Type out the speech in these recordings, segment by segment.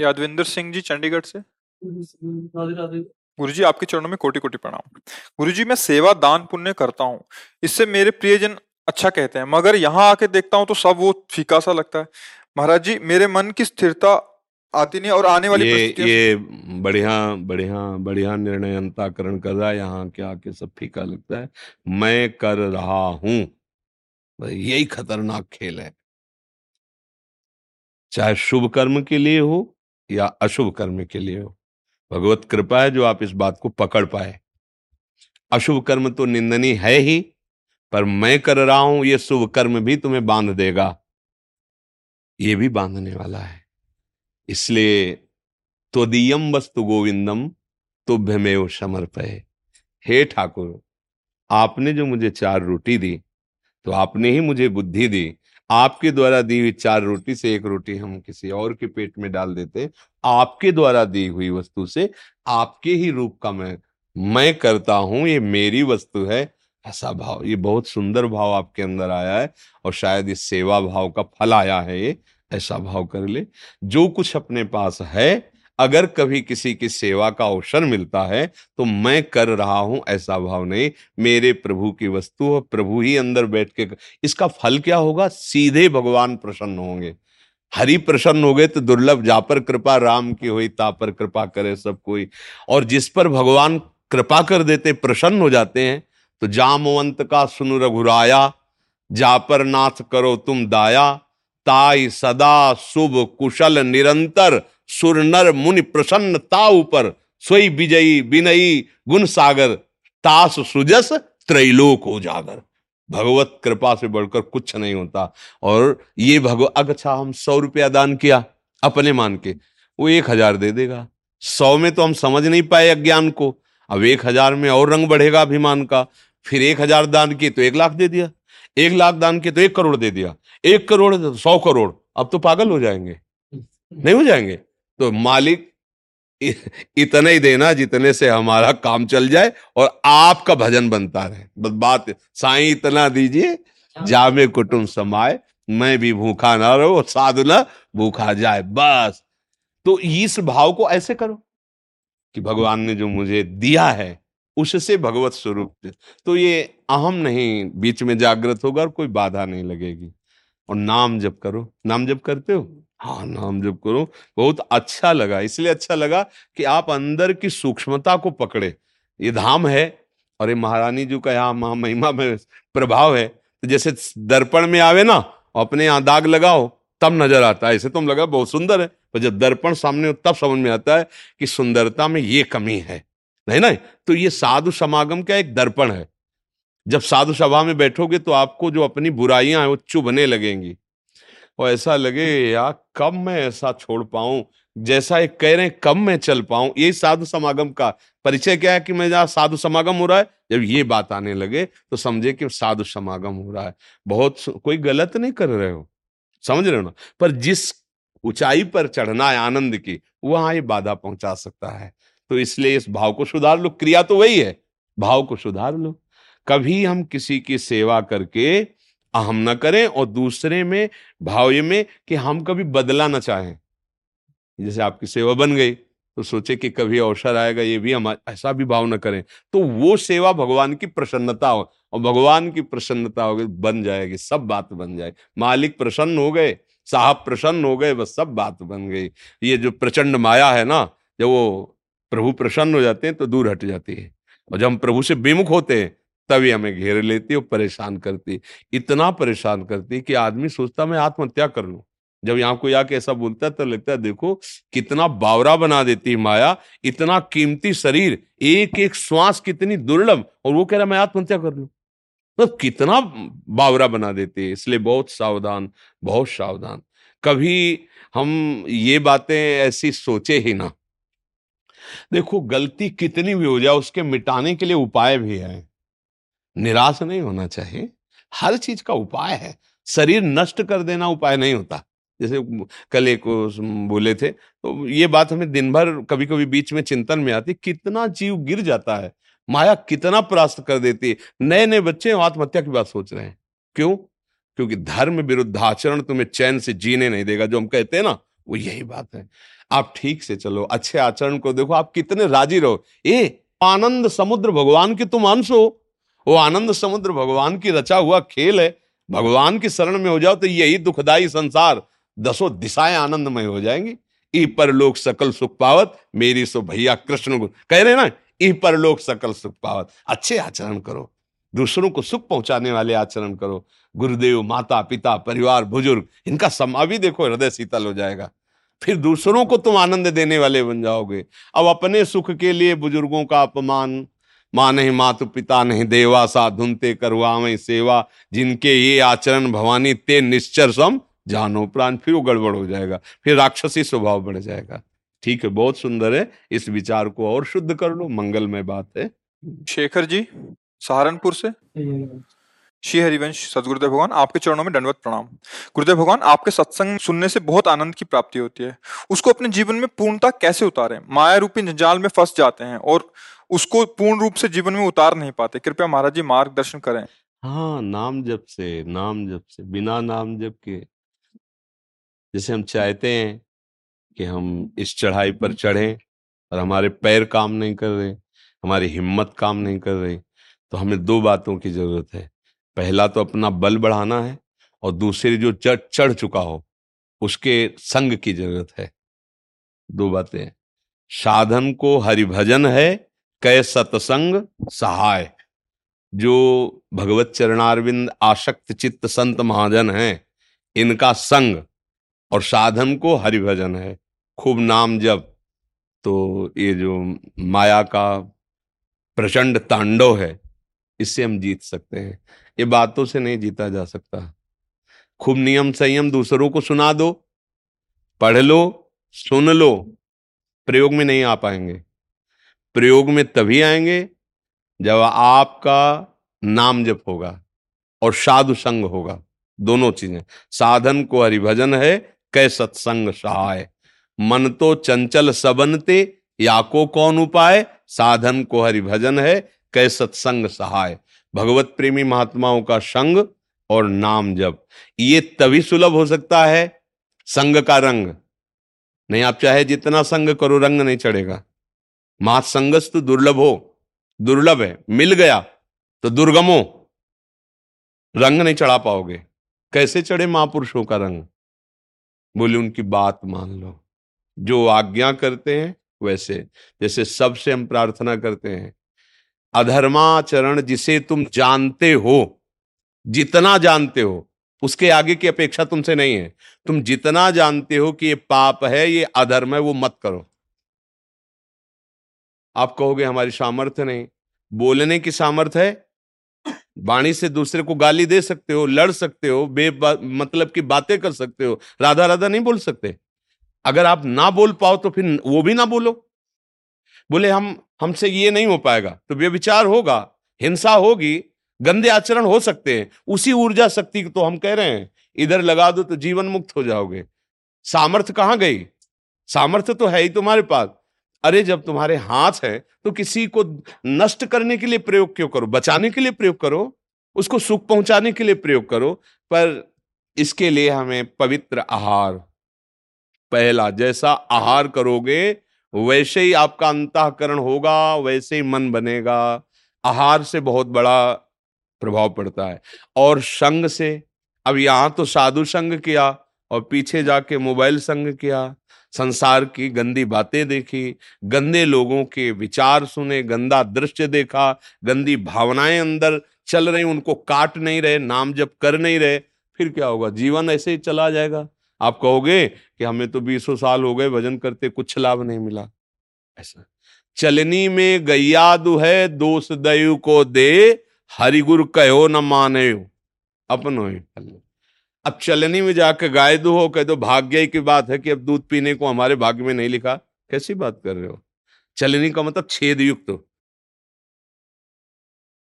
यादविंदर सिंह जी चंडीगढ़ से। गुरु जी आपके चरणों में कोटि कोटि प्रणाम। गुरु जी मैं सेवा दान पुण्य करता हूँ। इससे मेरे प्रियजन अच्छा कहते हैं मगर यहाँ आके देखता हूँ तो सब वो फीका सा लगता है। महाराज जी मेरे मन की स्थिरता आती नहीं और आने वाली ये ये बढ़िया बढ़िया बढ़िया निर्णय अंताकरण कर रहा है। यहाँ के आके सब फीका लगता है। मैं कर रहा हूँ। यही खतरनाक खेल है। चाहे शुभ कर्म के लिए हो या अशुभ कर्म के लिए हो। भगवत कृपा है जो आप इस बात को पकड़ पाए। अशुभ कर्म तो निंदनीय है ही, पर मैं कर रहा हूँ, ये शुभ कर्म भी तुम्हें बाँध देगा। ये भी बांधने वाला है। इसलिए त्वदीयम वस्तु गोविंदम तुभ्यमेव समर्पय। हे ठाकुर, आपने जो मुझे चार रोटी दी तो आपने ही मुझे बुद्धि दी आपके द्वारा दी हुई चार रोटी से एक रोटी हम किसी और के पेट में डाल देते, आपके द्वारा दी हुई वस्तु से आपके ही रूप का मैं मैं करता हूँ, ये मेरी वस्तु है, ऐसा भाव, ये बहुत सुंदर भाव आपके अंदर आया है और शायद इस सेवा भाव का फल आया है ये, ऐसा भाव कर ले। जो कुछ अपने पास है अगर कभी किसी की सेवा का अवसर मिलता है तो मैं कर रहा हूँ, ऐसा भाव नहीं। मेरे प्रभु की वस्तु और प्रभु ही अंदर बैठ के इसका फल क्या होगा? सीधे भगवान प्रसन्न होंगे। हरि प्रसन्न हो गए तो दुर्लभ, जा पर कृपा, राम की हुई, ता पर कृपा करे सब कोई। और जिस पर भगवान कृपा कर देते, प्रसन्न हो जाते हैं तो जामवंत का सुन रघुराया, जा पर नाथ करो तुम दाया, ताई सदा शुभ कुशल निरंतर सुर नर मुनि प्रसन्न ता ऊपर सोई विजयी विनयी गुण सागर तास सुजस त्रैलोक उजागर। भगवत कृपा से बढ़कर कुछ नहीं होता। और ये भगव अच्छा हम सौ रुपया दान किया अपने मान के वो एक हज़ार दे देगा। सौ में तो हम समझ नहीं पाए अज्ञान को। अब एक हज़ार में और रंग बढ़ेगा अभिमान का। फिर एक हज़ार दान किए तो एक लाख दे दिया। एक लाख दान किए तो एक करोड़ दे दिया। एक करोड़ सौ करोड़। अब तो पागल हो जाएँगे। नहीं हो जाएँगे? तो मालिक इतना ही देना जितने से हमारा काम चल जाए और आपका भजन बनता रहे। बस बात साईं इतना दीजिए जामे कुटुंब समाए मैं भी भूखा ना रहो साधु ना भूखा जाए बस। तो इस भाव को ऐसे करो कि भगवान ने जो मुझे दिया है उससे भगवत स्वरूप तो ये अहम नहीं बीच में जागृत होगा और कोई बाधा नहीं लगेगी। और नाम जप करो। नाम जप करते हो? हाँ नाम जप करो। बहुत अच्छा लगा, इसलिए अच्छा लगा कि आप अंदर की सूक्ष्मता को पकड़े। ये धाम है और ये महारानी जी का यहाँ महा महिमा में प्रभाव है। तो जैसे दर्पण में आवे ना, अपने यहाँ दाग लगाओ, तब नज़र आता है। ऐसे तो हम लगा बहुत सुंदर है, पर जब दर्पण सामने हो, तब समझ में आता है कि सुंदरता में ये कमी है। नहीं ना? तो ये साधु समागम का एक दर्पण है। जब साधु सभा में बैठोगे तो आपको जो अपनी बुराइयाँ हैं, वो चुभने लगेंगी। और ऐसा लगे, यार, कब मैं ऐसा छोड़ पाऊँ? जैसा ये कह रहे हैं, कब मैं चल पाऊँ? यही साधु समागम का परिचय क्या है कि मैं जहाँ साधु समागम हो रहा है, जब ये बात आने लगे तो समझे कि साधु समागम हो रहा है। बहुत कोई गलत नहीं कर रहे हो, समझ रहे हो ना? पर जिस ऊंचाई पर चढ़ना है आनंद की, वहाँ ये बाधा पहुँचा सकता है। तो इसलिए इस भाव को सुधार लो। क्रिया तो वही है, भाव को सुधार लो। कभी हम किसी की सेवा करके अहम ना करें और दूसरे में, भाव ये में कि हम कभी बदला ना चाहें। जैसे आपकी सेवा बन गई तो सोचे कि कभी अवसर आएगा, ये भी हम ऐसा भी भाव न करें। तो वो सेवा भगवान की प्रसन्नता हो और भगवान की प्रसन्नता हो गई बन जाएगी, सब बात बन जाए। मालिक प्रसन्न हो गए, साहब प्रसन्न हो गए, बस सब बात बन गई। ये जो प्रचंड माया है ना, जब वो प्रभु प्रसन्न हो जाते हैं तो दूर हट जाती है। और जब हम प्रभु से विमुख होते हैं तभी हमें घेर लेती और परेशान करती। इतना परेशान करती कि आदमी सोचता, मैं आत्महत्या कर लूँ। जब यहाँ कोई आके ऐसा बोलता है तो लगता है, देखो, कितना बावरा बना देती है माया, इतना कीमती शरीर एक एक श्वास कितनी दुर्लभ, और वो कह रहा मैं आत्महत्या कर लू। तो कितना बावरा बना देती है, इसलिए बहुत सावधान बहुत सावधान। कभी हम ये बातें ऐसी सोचे ही ना। देखो, गलती कितनी भी हो जाए, उसके मिटाने के लिए उपाय भी है। निराश नहीं होना चाहिए। हर चीज़ का उपाय है। शरीर नष्ट कर देना उपाय नहीं होता। जैसे कल एक बोले थे तो ये बात हमें दिन भर कभी कभी बीच में चिंतन में आती, कितना जीव गिर जाता है? माया कितना परास्त कर देती है? नए नए बच्चे आत्महत्या की बात सोच रहे हैं। क्यों? क्योंकि धर्म विरुद्ध आचरण तुम्हें चैन से जीने नहीं देगा। जो हम कहते हैं ना, वो यही बात है। आप ठीक से चलो, अच्छे आचरण को देखो, आप कितने राज़ी रहो। ए, आनंद समुद्र भगवान के तुम अंश हो। वो आनंद समुद्र भगवान की रचा हुआ खेल है। भगवान की शरण में हो जाओ तो यही दुखदाई संसार। दसों दिशाएँ आनंदमय हो जाएँगी। ई पर लोग सकल सुख पावत, मेरी सो भैया कृष्ण गुरु। कह रहे ना, ई पर लोग सकल सुख पावत। अच्छे आचरण करो। दूसरों को सुख पहुँचाने वाले आचरण करो। गुरुदेव, माता, पिता, परिवार, बुज़ुर्ग, इनका समा भी देखो, हृदय शीतल हो जाएगा। फिर दूसरों को तुम आनंद देने वाले बन जाओगे। अब अपने सुख के लिए बुज़ुर्गों का अपमान माँ नहीं, मातु पिता नहीं, देवा सा धुनते करवा सेवा। जिनके ये आचरण भवानी ते निश्चर सम जानो प्राण, फिर वो गड़बड़ हो जाएगा, फिर राक्षसी स्वभाव बढ़ जाएगा। ठीक है, बहुत सुंदर है, इस विचार को और शुद्ध कर लो, मंगलमय बात है। शेखर जी, सहारनपुर से? श्री हरिवंश, सदगुरुदेव भगवान, आपके चरणों में दंडवत प्रणाम। गुरुदेव भगवान, आपके सत्संग सुनने से बहुत आनंद की प्राप्ति होती है। उसको अपने जीवन में पूर्णता कैसे उतारें? माया रूपी जंजाल में फंस जाते हैं और उसको पूर्ण रूप से जीवन में उतार नहीं पाते। कृपया महाराज जी, मार्गदर्शन करें। हाँ नाम जप से, नाम जप से, बिना नाम जप के। जैसे हम चाहते हैं कि हम इस चढ़ाई पर चढ़ें और हमारे पैर काम नहीं कर रहे, हमारी हिम्मत काम नहीं कर रही तो हमें दो बातों की ज़रूरत है। पहला तो अपना बल बढ़ाना है और दूसरी जो चढ़ चढ़ चुका हो, उसके संग की ज़रूरत है। दो बातें साधन को हरिभजन है कै सतसंग सहाय। जो भगवत चरणारविंद आशक्त चित्त संत महाजन हैं, इनका संग और साधन को हरिभजन है। खूब नाम जब तो ये जो माया का प्रचंड तांडव है, इससे हम जीत सकते हैं। ये बातों से नहीं जीता जा सकता। खूब नियम संयम दूसरों को सुना दो, पढ़ लो, सुन लो, प्रयोग में नहीं आ पाएँगे। प्रयोग में तभी आएँगे जब आपका नाम जप होगा और साधु संग होगा। दोनों चीज़ें। साधन को हरिभजन है, कै सत्संग सहाय। मन तो चंचल सबनते या को कौन उपाय? साधन को हरिभजन है, कै सत्संग सहाय। भगवत प्रेमी महात्माओं का संग और नाम जप। ये तभी सुलभ हो सकता है, संग का रंग। नहीं, आप चाहे जितना संग करो, रंग नहीं चढ़ेगा। महासंगस तो दुर्लभ हो दुर्लभ है, मिल गया तो दुर्गमो। रंग नहीं चढ़ा पाओगे। कैसे चढ़े महापुरुषों का रंग? बोले, उनकी बात मान लो। जो आज्ञा करते हैं, वैसे। जैसे सबसे हम प्रार्थना करते हैं, अधर्माचरण जिसे तुम जानते हो, जितना जानते हो, उसके आगे की अपेक्षा तुमसे नहीं है। तुम जितना जानते हो कि ये पाप है, ये अधर्म है, वो मत करो। आप कहोगे हमारी सामर्थ्य नहीं। बोलने की सामर्थ्य है, वाणी से दूसरे को गाली दे सकते हो, लड़ सकते हो, बे मतलब की बातें कर सकते हो राधा राधा नहीं बोल सकते। अगर आप ना बोल पाओ तो फिर वो भी ना बोलो। बोले, हम, हमसे ये नहीं हो पाएगा तो व्यविचार होगा, हिंसा होगी, गंदे आचरण हो सकते हैं, उसी ऊर्जा शक्ति को तो हम कह रहे हैं, इधर लगा दो तो जीवन मुक्त हो जाओगे। सामर्थ्य कहाँ गई? सामर्थ्य तो है ही तुम्हारे पास। अरे, जब तुम्हारे हाथ है तो किसी को नष्ट करने के लिए प्रयोग क्यों करो? बचाने के लिए प्रयोग करो? उसको सुख पहुँचाने के लिए प्रयोग करो? पर इसके लिए हमें पवित्र आहार। पहला, जैसा आहार करोगे, वैसे ही आपका अंतकरण होगा, वैसे ही मन बनेगा। आहार से बहुत बड़ा प्रभाव पड़ता है। और संग से, अब यहाँ तो साधु संग किया, और पीछे जाके मोबाइल संग किया। संसार की गंदी बातें देखी, गंदे लोगों के विचार सुने, गंदा दृश्य देखा, गंदी भावनाएँ अंदर चल रही, उनको काट नहीं रहे, नाम जब कर नहीं रहे, फिर क्या होगा? जीवन ऐसे ही चला जाएगा। आप कहोगे कि हमें तो बीसों साल हो गए, भजन करते, कुछ लाभ नहीं मिला। ऐसा। चलनी में गैया दु है दोष दयु को दे, हरिगुरु कहो न माने अपनो ही अब चलनी में जाकर गाय दो हो, कह दो, भाग्य की बात है कि अब दूध पीने को हमारे भाग्य में नहीं लिखा। कैसी बात कर रहे हो? चलनी का मतलब छेद युक्त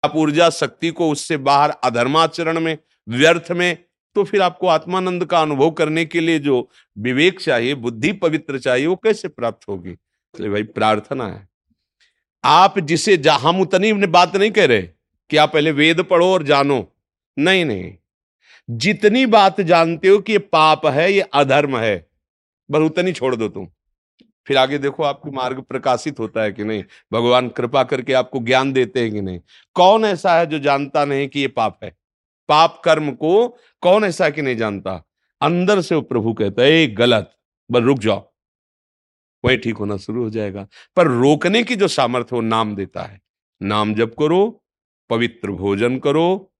आप ऊर्जा शक्ति को उससे बाहर अधर्माचरण में, व्यर्थ में तो फिर आपको आत्मानंद का अनुभव करने के लिए जो विवेक चाहिए, बुद्धि पवित्र चाहिए, वो कैसे प्राप्त होगी? इसलिए भाई, प्रार्थना है। आप जिसे हम उतनी बात नहीं कह रहे कि आप पहले वेद पढ़ो और जानो। नहीं नहीं। जितनी बात जानते हो कि ये पाप है, ये अधर्म है बस उतनी छोड़ दो तुम। फिर आगे देखो आपकी मार्ग प्रकाशित होता है कि नहीं? भगवान कृपा करके आपको ज्ञान देते हैं कि नहीं? कौन ऐसा है जो जानता नहीं कि ये पाप है? पाप कर्म को कौन ऐसा कि नहीं जानता? अंदर से वो प्रभु कहता है गलत बस रुक जाओ। वही ठीक होना शुरू हो जाएगा। पर रोकने की जो सामर्थ्य वो नाम देता है। नाम जप करो, पवित्र भोजन करो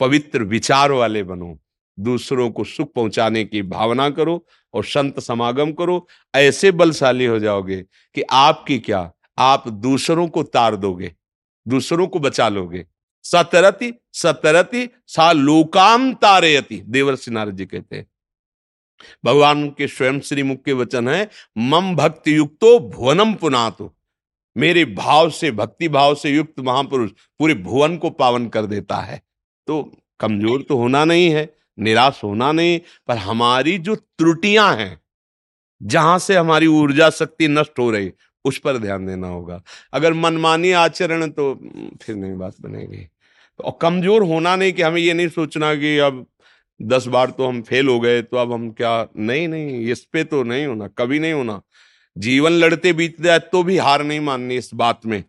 पवित्र विचार वाले बनो। दूसरों को सुख पहुँचाने की भावना करो और संत समागम करो। ऐसे बलशाली हो जाओगे कि आपकी क्या? आप दूसरों को तार दोगे, दूसरों को बचा लोगे। सतरति सतरति, सा लोकाम तारयति देवर्षि नारद जी कहते हैं। भगवान के स्वयं श्री मुख के वचन है, मम भक्ति युक्तो भुवनम पुनातो। मेरे भाव से, भक्ति भाव से युक्त महापुरुष पूरे भुवन को पावन कर देता है। तो कमज़ोर तो होना नहीं है, निराश होना नहीं, पर हमारी जो त्रुटियाँ हैं, जहाँ से हमारी ऊर्जा शक्ति नष्ट हो रही, उस पर ध्यान देना होगा। अगर मनमानी आचरण तो फिर नहीं बात बनेगी। और कमज़ोर होना नहीं कि हमें ये नहीं सोचना कि अब दस बार तो हम फेल हो गए तो अब हम क्या, नहीं नहीं, इस पे तो नहीं होना, कभी नहीं होना। जीवन लड़ते बीत जाए तो भी हार नहीं माननी इस बात में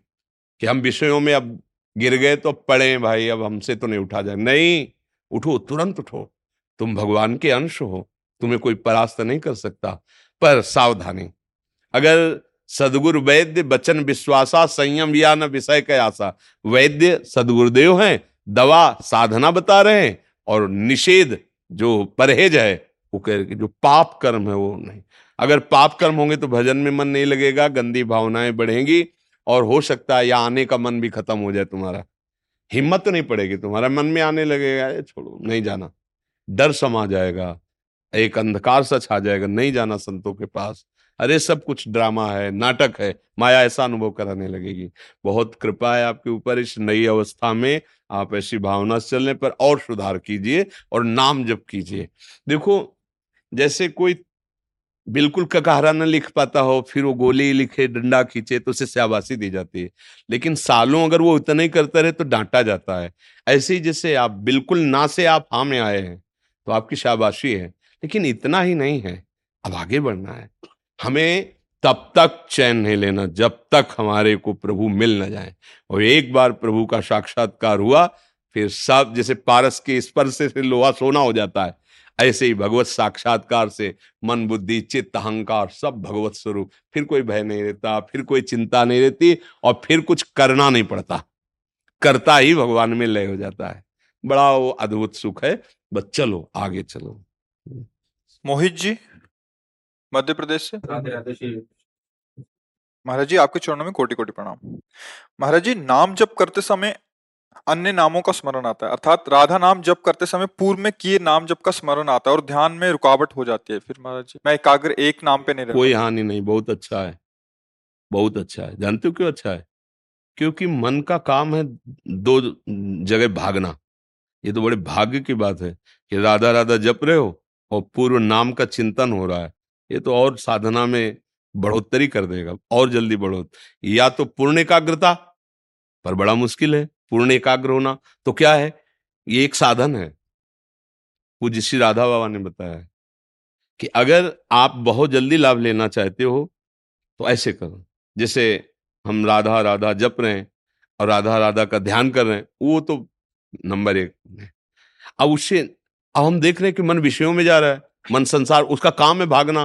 कि हम विषयों में अब गिर गए तो पड़े भाई, अब हमसे तो नहीं उठा जाए। नहीं, उठो, तुरंत उठो। तुम भगवान के अंश हो, तुम्हें कोई परास्त नहीं कर सकता, पर सावधानी। अगर सदगुरु वैद्य बचन विश्वासा संयम या न विषय का आशा। वैद्य सदगुरुदेव हैं, दवा साधना बता रहे हैं, और निषेध जो परहेज है, वो कह जो पाप कर्म है, वो नहीं। अगर पाप कर्म होंगे तो भजन में मन नहीं लगेगा, गंदी भावनाएँ बढ़ेंगी और हो सकता है या आने का मन भी खत्म हो जाए तुम्हारा। हिम्मत नहीं पड़ेगी तुम्हारा, मन में आने लगेगा ये छोड़ो, नहीं जाना। डर समा जाएगा, एक अंधकार सा छा जाएगा, नहीं जाना संतों के पास। अरे सब कुछ ड्रामा है, नाटक है, माया ऐसा अनुभव कराने लगेगी। बहुत कृपा है आपके ऊपर, इस नई अवस्था में आप ऐसी भावना चलने पर और सुधार कीजिए और नाम जप कीजिए। देखो, जैसे कोई बिल्कुल ककहरा न लिख पाता हो, फिर वो गोली लिखे, डंडा खींचे तो उसे शाबाशी दी जाती है। लेकिन सालों अगर वो उतना ही करता रहे तो डांटा जाता है। ऐसे ही जैसे आप, बिल्कुल ना से आप हाँ में आए हैं तो आपकी शाबाशी है। लेकिन इतना ही नहीं है, अब आगे बढ़ना है। हमें तब तक चैन नहीं लेना, जब तक हमारे को प्रभु मिल न जाए। और एक बार प्रभु का साक्षात्कार हुआ, फिर सब, जैसे पारस के स्पर्श से लोहा सोना हो जाता है ऐसे ही भगवत साक्षात्कार से मन बुद्धि चित्त अहंकार सब भगवत स्वरूप। फिर कोई भय नहीं रहता फिर कोई चिंता नहीं रहती और फिर कुछ करना नहीं पड़ता। करता ही भगवान में लय हो जाता है। बड़ा वो अद्भुत सुख है। बस चलो आगे चलो। मोहित जी मध्य प्रदेश से? महाराज जी आपके चरणों में कोटि कोटि प्रणाम। महाराज जी नाम जप करते समय अन्य नामों का स्मरण आता है। अर्थात राधा नाम जप करते समय पूर्व में किए नाम जप का स्मरण आता है और ध्यान में रुकावट हो जाती है। फिर महाराज जी मैं एकाग्र एक नाम पे नहीं रहता। कोई हानि नहीं, बहुत अच्छा है। बहुत अच्छा है। जानते हो क्यों अच्छा है? क्योंकि मन का काम है दो जगह भागना। ये तो बड़े भाग्य की बात है कि राधा राधा जप रहे हो और पूर्व नाम का चिंतन हो रहा है। ये तो और साधना में बढ़ोतरी कर देगा, और जल्दी बढ़ोत या तो पूर्ण एकाग्रता, पर बड़ा मुश्किल है। पूर्ण एकाग्र होना तो क्या है? ये एक साधन है। पूज्य श्री राधा बाबा ने बताया है कि अगर आप बहुत जल्दी लाभ लेना चाहते हो तो ऐसे करो। जैसे हम राधा राधा जप रहे हैं और राधा राधा का ध्यान कर रहे हैं, वो तो नंबर एक है। अब उससे, अब हम देख रहे हैं कि मन विषयों में जा रहा है, मन संसार, उसका काम है भागना।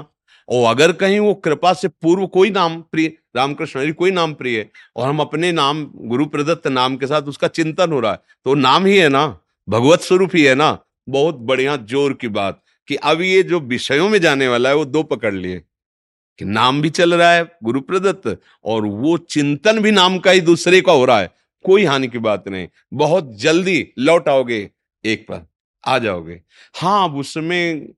और अगर कहीं वो कृपा से पूर्व कोई नाम प्रिय रामकृष्ण कोई नाम प्रिय है, और हम अपने नाम, गुरु प्रदत्त नाम के साथ उसका चिंतन हो रहा है। तो नाम ही है ना, भगवत स्वरूप ही है ना, बहुत बढ़िया ज़ोर की बात कि अब ये जो विषयों में जाने वाला है, वो दो पकड़ लिए। कि नाम भी चल रहा है, गुरु प्रदत्त, और वो चिंतन भी नाम का ही दूसरे का हो रहा है। कोई हानि की बात नहीं। बहुत जल्दी लौट आओगे, एक पर आ जाओगे। हाँ अब उसमें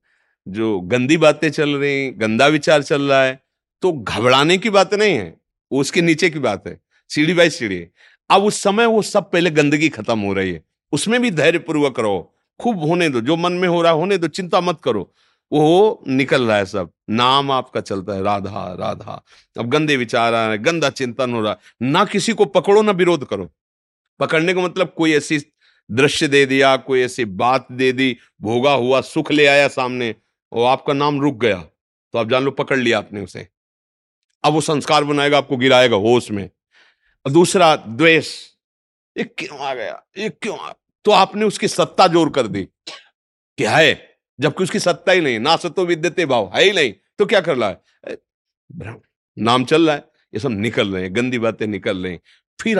जो गंदी बातें चल रही, गंदा विचार चल रहा है तो घबराने की बात नहीं है उसके नीचे की बात है, सीढ़ी बाई सीढ़ी। अब उस समय वो सब पहले गंदगी खत्म हो रही है, उसमें भी धैर्य पूर्वक रहो, खूब होने दो, जो मन में हो रहा होने दो, चिंता मत करो। वो निकल रहा है सब, नाम आपका चलता है, राधा राधा। अब गंदे विचार आ रहे गंदा चिंतन हो रहा है, ना किसी को पकड़ो, ना विरोध करो। पकड़ने का मतलब कोई ऐसी दृश्य दे दिया, कोई ऐसी बात दे दी, भोगा हुआ, सुख ले आया सामने, और आपका नाम रुक गया तो आप जान लो, पकड़ लिया आपने उसे। अब वो संस्कार बनाएगा, आपको गिराएगा होश में। दूसरा, द्वेष। ये क्यों आ गया? ये क्यों आ तो आपने उसकी सत्ता ज़ोर कर दी क्या है जबकि उसकी सत्ता ही नहीं, ना सतो विद्यते भाव, है ही नहीं तो क्या कर रहा है? नाम चल रहा है, ये सब निकल रहे हैं, गंदी बातें निकल रही फिर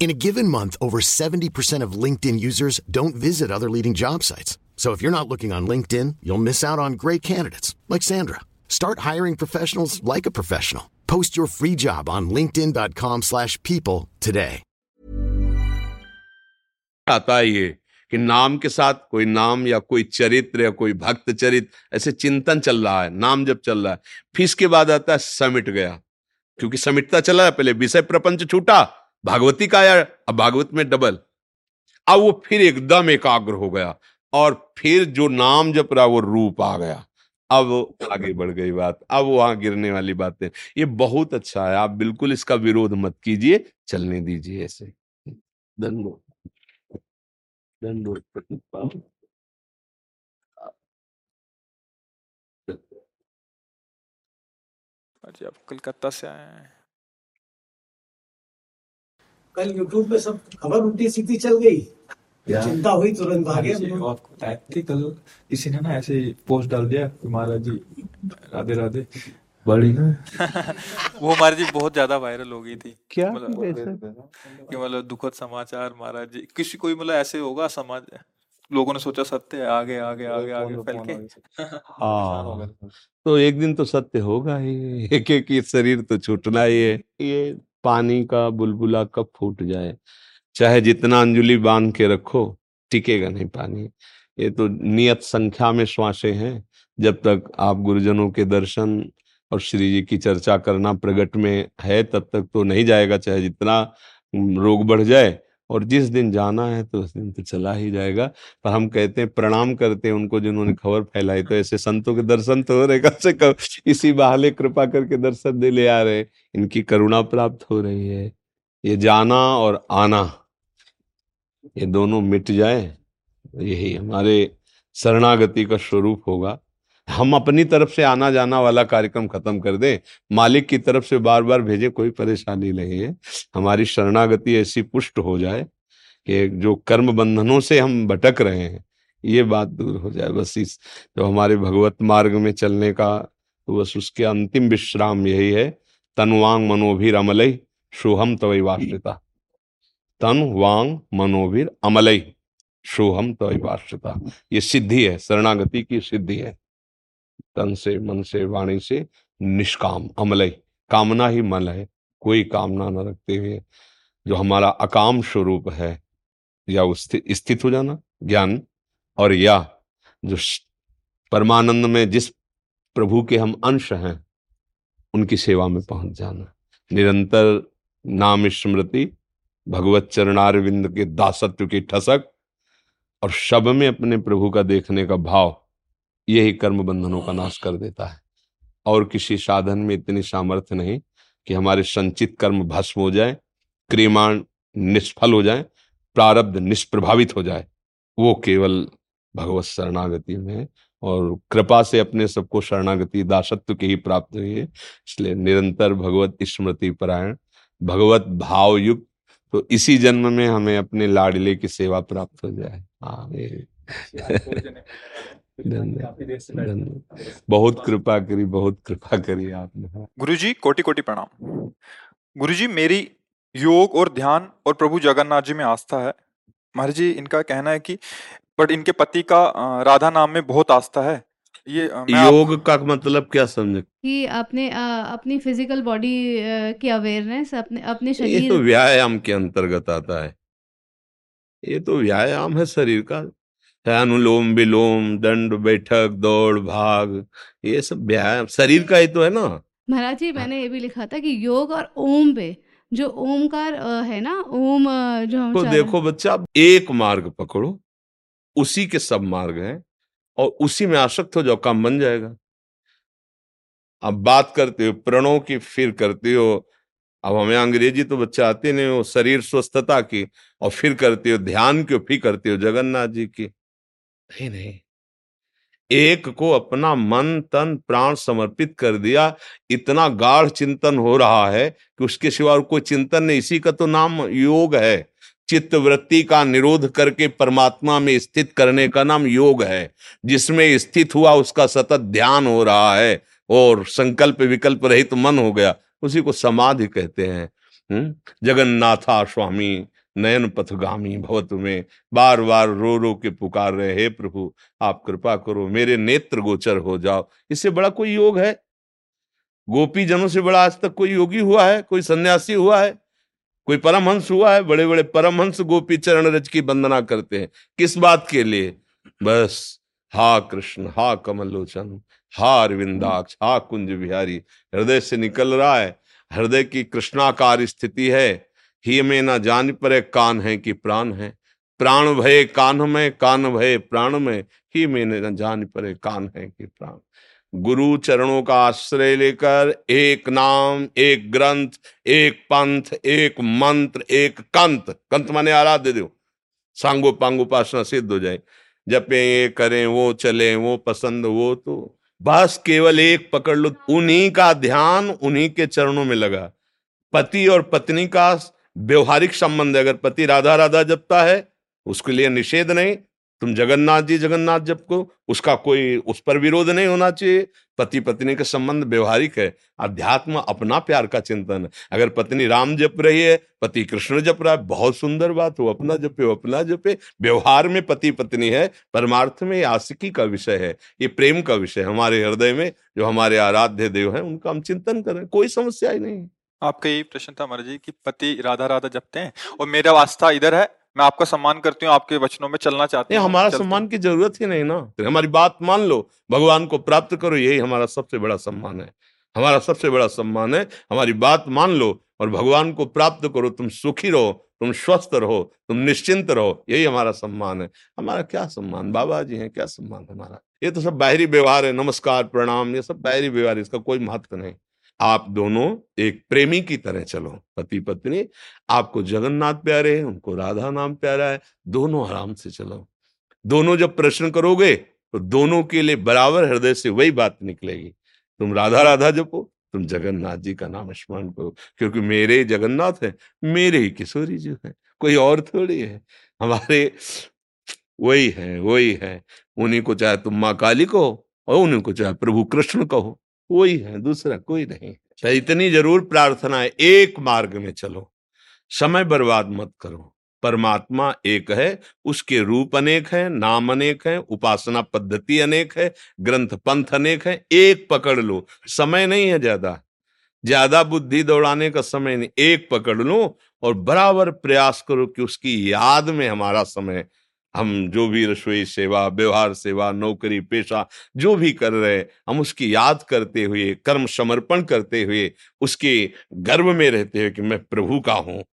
In a given month, over 70% of LinkedIn users don't visit other leading job sites. So if you're not looking on LinkedIn, you'll miss out on great candidates like Sandra. Start hiring professionals like a professional. Post your free job on linkedin.com/people today. आता ये कि नाम के साथ कोई नाम या कोई चरित्र या कोई भक्त चरित्र ऐसे चिंतन चल रहा है नाम जब चल रहा है फिर इसके बाद आता है समिट गया क्योंकि समिटता चला है पहले विषय प्रपंच छूटा भागवती का आया, अब भागवत में डबल अब वो फिर एकदम एकाग्र हो गया और फिर जो नाम जप रहा वो रूप आ गया। अब आगे बढ़ गई बात, अब वहाँ गिरने वाली बातें। ये बहुत अच्छा है, आप बिल्कुल इसका विरोध मत कीजिए, चलने दीजिए ऐसे। जी आप कलकत्ता से आए हैं। कल यूट्यूब पे सब खबर उल्टी सीधी चल गई। चिंता हुई तुरंत भागे आपको कल किसी ने ना ऐसे पोस्ट डाल दिया महाराज जी राधे राधे। बड़ी ना। वो महाराज जी बहुत ज़्यादा वायरल हो गई थी। क्या मतलब कि मतलब दुखद समाचार महाराज जी किसी कोई मतलब ऐसे होगा समाज लोगों ने सोचा सत्य है आगे आगे आगे आगे फैल के। हाँ। तो एक दिन तो सत्य होगा ही एक एक शरीर तो छूटना ही है। ये पानी का बुलबुला कब फूट जाए? चाहे जितना अंजुली बाँध के रखो, टिकेगा नहीं पानी। ये तो नियत संख्या में श्वासें हैं। जब तक आप गुरुजनों के दर्शन और श्री जी की चर्चा करना प्रगट में है, तब तक तो नहीं जाएगा, चाहे जितना रोग बढ़ जाए। और जिस दिन जाना है तो उस दिन तो चला ही जाएगा। पर हम कहते हैं, प्रणाम करते हैं उनको जिन्होंने खबर फैलाई। तो ऐसे संतों के दर्शन तो हो रहे कम से कम इसी बहाले कृपा करके दर्शन दे ले आ रहे इनकी करुणा प्राप्त हो रही है। ये जाना और आना, ये दोनों मिट जाए, यही हमारे शरणागति का स्वरूप होगा। हम अपनी तरफ़ से आना जाना वाला कार्यक्रम खत्म कर दें। मालिक की तरफ़ से बार बार भेजे, कोई परेशानी नहीं है। हमारी शरणागति ऐसी पुष्ट हो जाए कि जो कर्म बंधनों से हम भटक रहे हैं, ये बात दूर हो जाए बस इस जो हमारे भगवत मार्ग में चलने का तो बस उसके अंतिम विश्राम यही है। तनवांग मनोभीर अमलई शोहम तवई वाश्रिता। तन वांग मनोभीर अमलई शोहम तवई वाश्रिता। ये सिद्धि है, शरणागति की सिद्धि है। तन से, मन से, वाणी से निष्काम, अमलय। कामना ही मल है। कोई कामना न रखते हुए जो हमारा अकाम स्वरूप है, या स्थित हो जाना, ज्ञान। और या जो परमानंद में जिस प्रभु के हम अंश हैं, उनकी सेवा में पहुँच जाना। निरंतर नाम स्मृति, भगवत चरणारविंद के दासत्व की ठसक, और शब में अपने प्रभु का देखने का भाव यही कर्म बंधनों का नाश कर देता है। और किसी साधन में इतनी सामर्थ्य नहीं कि हमारे संचित कर्म भस्म हो जाए, क्रियमाण निष्फल हो जाए, प्रारब्ध निष्प्रभावित हो जाए। वो केवल भगवत शरणागति में और कृपा से अपने सबको शरणागति, दासत्व की ही प्राप्त हुई है। इसलिए निरंतर भगवत स्मृति परायण, भगवत भाव युक्त तो इसी जन्म में हमें अपने लाडले की सेवा प्राप्त हो जाए। हाँ बहुत कृपा करी बहुत कृपा करी आपने। गुरु जी कोटि कोटि प्रणाम। गुरु जी मेरी योग और ध्यान और प्रभु जगन्नाथ जी में आस्था है। महाराज जी इनका कहना है कि बट इनके पति का राधा नाम में बहुत आस्था है। ये योग आप... का मतलब क्या समझे? कि अपने आ, अपनी फ़िज़िकल बॉडी की अवेयरनेस अपने अपने शरीर ये तो व्यायाम के अंतर्गत आता है। ये तो व्यायाम है शरीर का। अनुलोम विलोम दंड बैठक दौड़ भाग ये सब व्यायाम शरीर का ही तो है ना। महाराज जी मैंने ये भी लिखा था कि योग और ओम पे जो ओमकार है ना ओम जो हम तो देखो बच्चा एक मार्ग पकड़ो उसी के सब मार्ग हैं और उसी में आसक्त हो जाओ काम बन जाएगा। अब बात करते हो प्रणों की फिर करते हो अब हमें अंग्रेज़ी तो बच्चा आते नहीं हो शरीर स्वस्थता की और फिर करते हो ध्यान की फिर करते हो जगन्नाथ जी की। नहीं नहीं। एक को अपना मन, तन, प्राण समर्पित कर दिया, इतना गाढ़ चिंतन हो रहा है कि उसके सिवा और कोई चिंतन नहीं। इसी का तो नाम योग है। चित्त वृत्ति का निरोध करके परमात्मा में स्थित करने का नाम योग है। जिसमें स्थित हुआ उसका सतत ध्यान हो रहा है और संकल्प विकल्प रहित तो मन हो गया। उसी को समाधि कहते हैं। हम्म? जगन्नाथा स्वामी। नयन पथगामी भवत में बार बार रो रो के पुकार रहे, हे प्रभु, आप कृपा करो, मेरे नेत्र गोचर हो जाओ। इससे बड़ा कोई योग है? गोपी जनों से बड़ा आज तक कोई योगी हुआ है? कोई सन्यासी हुआ है? कोई परमहंस हुआ है? बड़े बड़े परमहंस गोपी चरण रज की वंदना करते हैं। किस बात के लिए? बस, हा कृष्ण, हा कमलोचन, हा अरविंदाक्ष, हा कुंज बिहारी। हृदय से निकल रहा है। हृदय की कृष्णाकार स्थिति है। ही में ना जान पर कान है कि प्राण है। प्राण भय कान में, कान भय प्राण में, ही में न जान पर कान है कि प्राण। गुरु चरणों का आश्रय लेकर एक नाम, एक ग्रंथ, एक पंथ, एक मंत्र, एक कंत। कंत माने आराध्य दो सांगो पांगो उपासना सिद्ध हो जाए। जपे ये करें, वो चले, वो पसंद, वो तो। बस केवल एक पकड़ लो। उन्हीं का ध्यान उन्हीं के चरणों में लगा। पति और पत्नी का व्यवहारिक संबंध अगर पति राधा राधा जपता है, उसके लिए निषेध नहीं। तुम जगन्नाथ जी, जगन्नाथ जब को उसका कोई, उस पर विरोध नहीं होना चाहिए। पति पत्नी का संबंध व्यवहारिक है। अध्यात्म अपना प्यार का चिंतन है। अगर पत्नी राम जप रही है, पति कृष्ण जप रहा है, बहुत सुंदर बात हो। अपना जपे वो अपना जपे। व्यवहार में पति पत्नी है। परमार्थ में आसिकी का विषय है। ये प्रेम का विषय हमारे हृदय में जो हमारे आराध्य देव है, उनका हम चिंतन करें। कोई समस्या ही नहीं आपका यही प्रश्न था महाराज जी की पति राधा राधा जपते हैं? और मेरा वास्ता इधर है मैं आपका सम्मान करती हूँ आपके वचनों में चलना चाहती हूँ। हमारा सम्मान की ज़रूरत ही नहीं ना। हमारी बात मान लो भगवान को प्राप्त करो यही हमारा सबसे बड़ा सम्मान है। हमारा सबसे बड़ा सम्मान है हमारी बात मान लो और भगवान को प्राप्त करो तुम सुखी रहो तुम स्वस्थ रहो तुम निश्चिंत रहो यही हमारा सम्मान है। हमारा क्या सम्मान? बाबा जी हैं क्या सम्मान हमारा? ये तो सब बाहरी व्यवहार है नमस्कार प्रणाम ये सब बाहरी व्यवहार है इसका कोई महत्व नहीं। आप दोनों एक प्रेमी की तरह चलो। पति पत्नी आपको जगन्नाथ प्यारे हैं, उनको राधा नाम प्यारा है, दोनों आराम से चलो। दोनों जब प्रश्न करोगे तो दोनों के लिए बराबर हृदय से वही बात निकलेगी। तुम राधा राधा जपो, तुम जगन्नाथ जी का नाम स्मरण करो, क्योंकि मेरे जगन्नाथ है, मेरे ही किशोरी जी है, कोई और थोड़ी है। हमारे वही है वही है। उन्हीं को चाहे तुम माँ काली कहो और उन्हीं को चाहे प्रभु कृष्ण कहो। कोई है, दूसरा कोई नहीं। तो इतनी ज़रूर प्रार्थना है, एक मार्ग में चलो, समय बर्बाद मत करो। परमात्मा एक है, उसके रूप अनेक है, नाम अनेक है, उपासना पद्धति अनेक है, ग्रंथ पंथ अनेक है, एक पकड़ लो। समय नहीं है ज़्यादा। ज़्यादा बुद्धि दौड़ाने का समय नहीं, एक पकड़ लो और बराबर प्रयास करो कि उसकी याद में हमारा समय हम जो भी रसोई सेवा, व्यवहार सेवा, नौकरी, पेशा, जो भी कर रहे हम उसकी याद करते हुए, कर्म समर्पण करते हुए, उसके गर्व में रहते हुए कि मैं प्रभु का हूँ,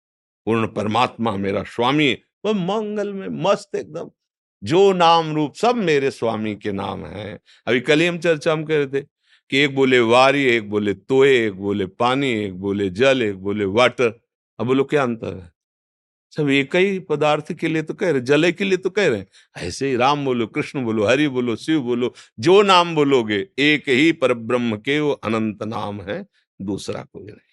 पूर्ण परमात्मा मेरा स्वामी, वह मंगल में मस्त एकदम, जो नाम रूप सब मेरे स्वामी के नाम है। अभी कल ही हम चर्चा हम कह रहे थे कि एक बोले वारी, एक बोले तोए, एक बोले पानी, एक बोले जल, एक बोले वाटर, अब बोलो क्या अंतर है? सब एक ही पदार्थ के लिए तो कह रहे, जले के लिए तो कह रहे हैं। ऐसे ही राम बोलो, कृष्ण बोलो, हरि बोलो, शिव बोलो, जो नाम बोलोगे, एक ही पर ब्रह्म के वो अनंत नाम है, दूसरा कोई नहीं।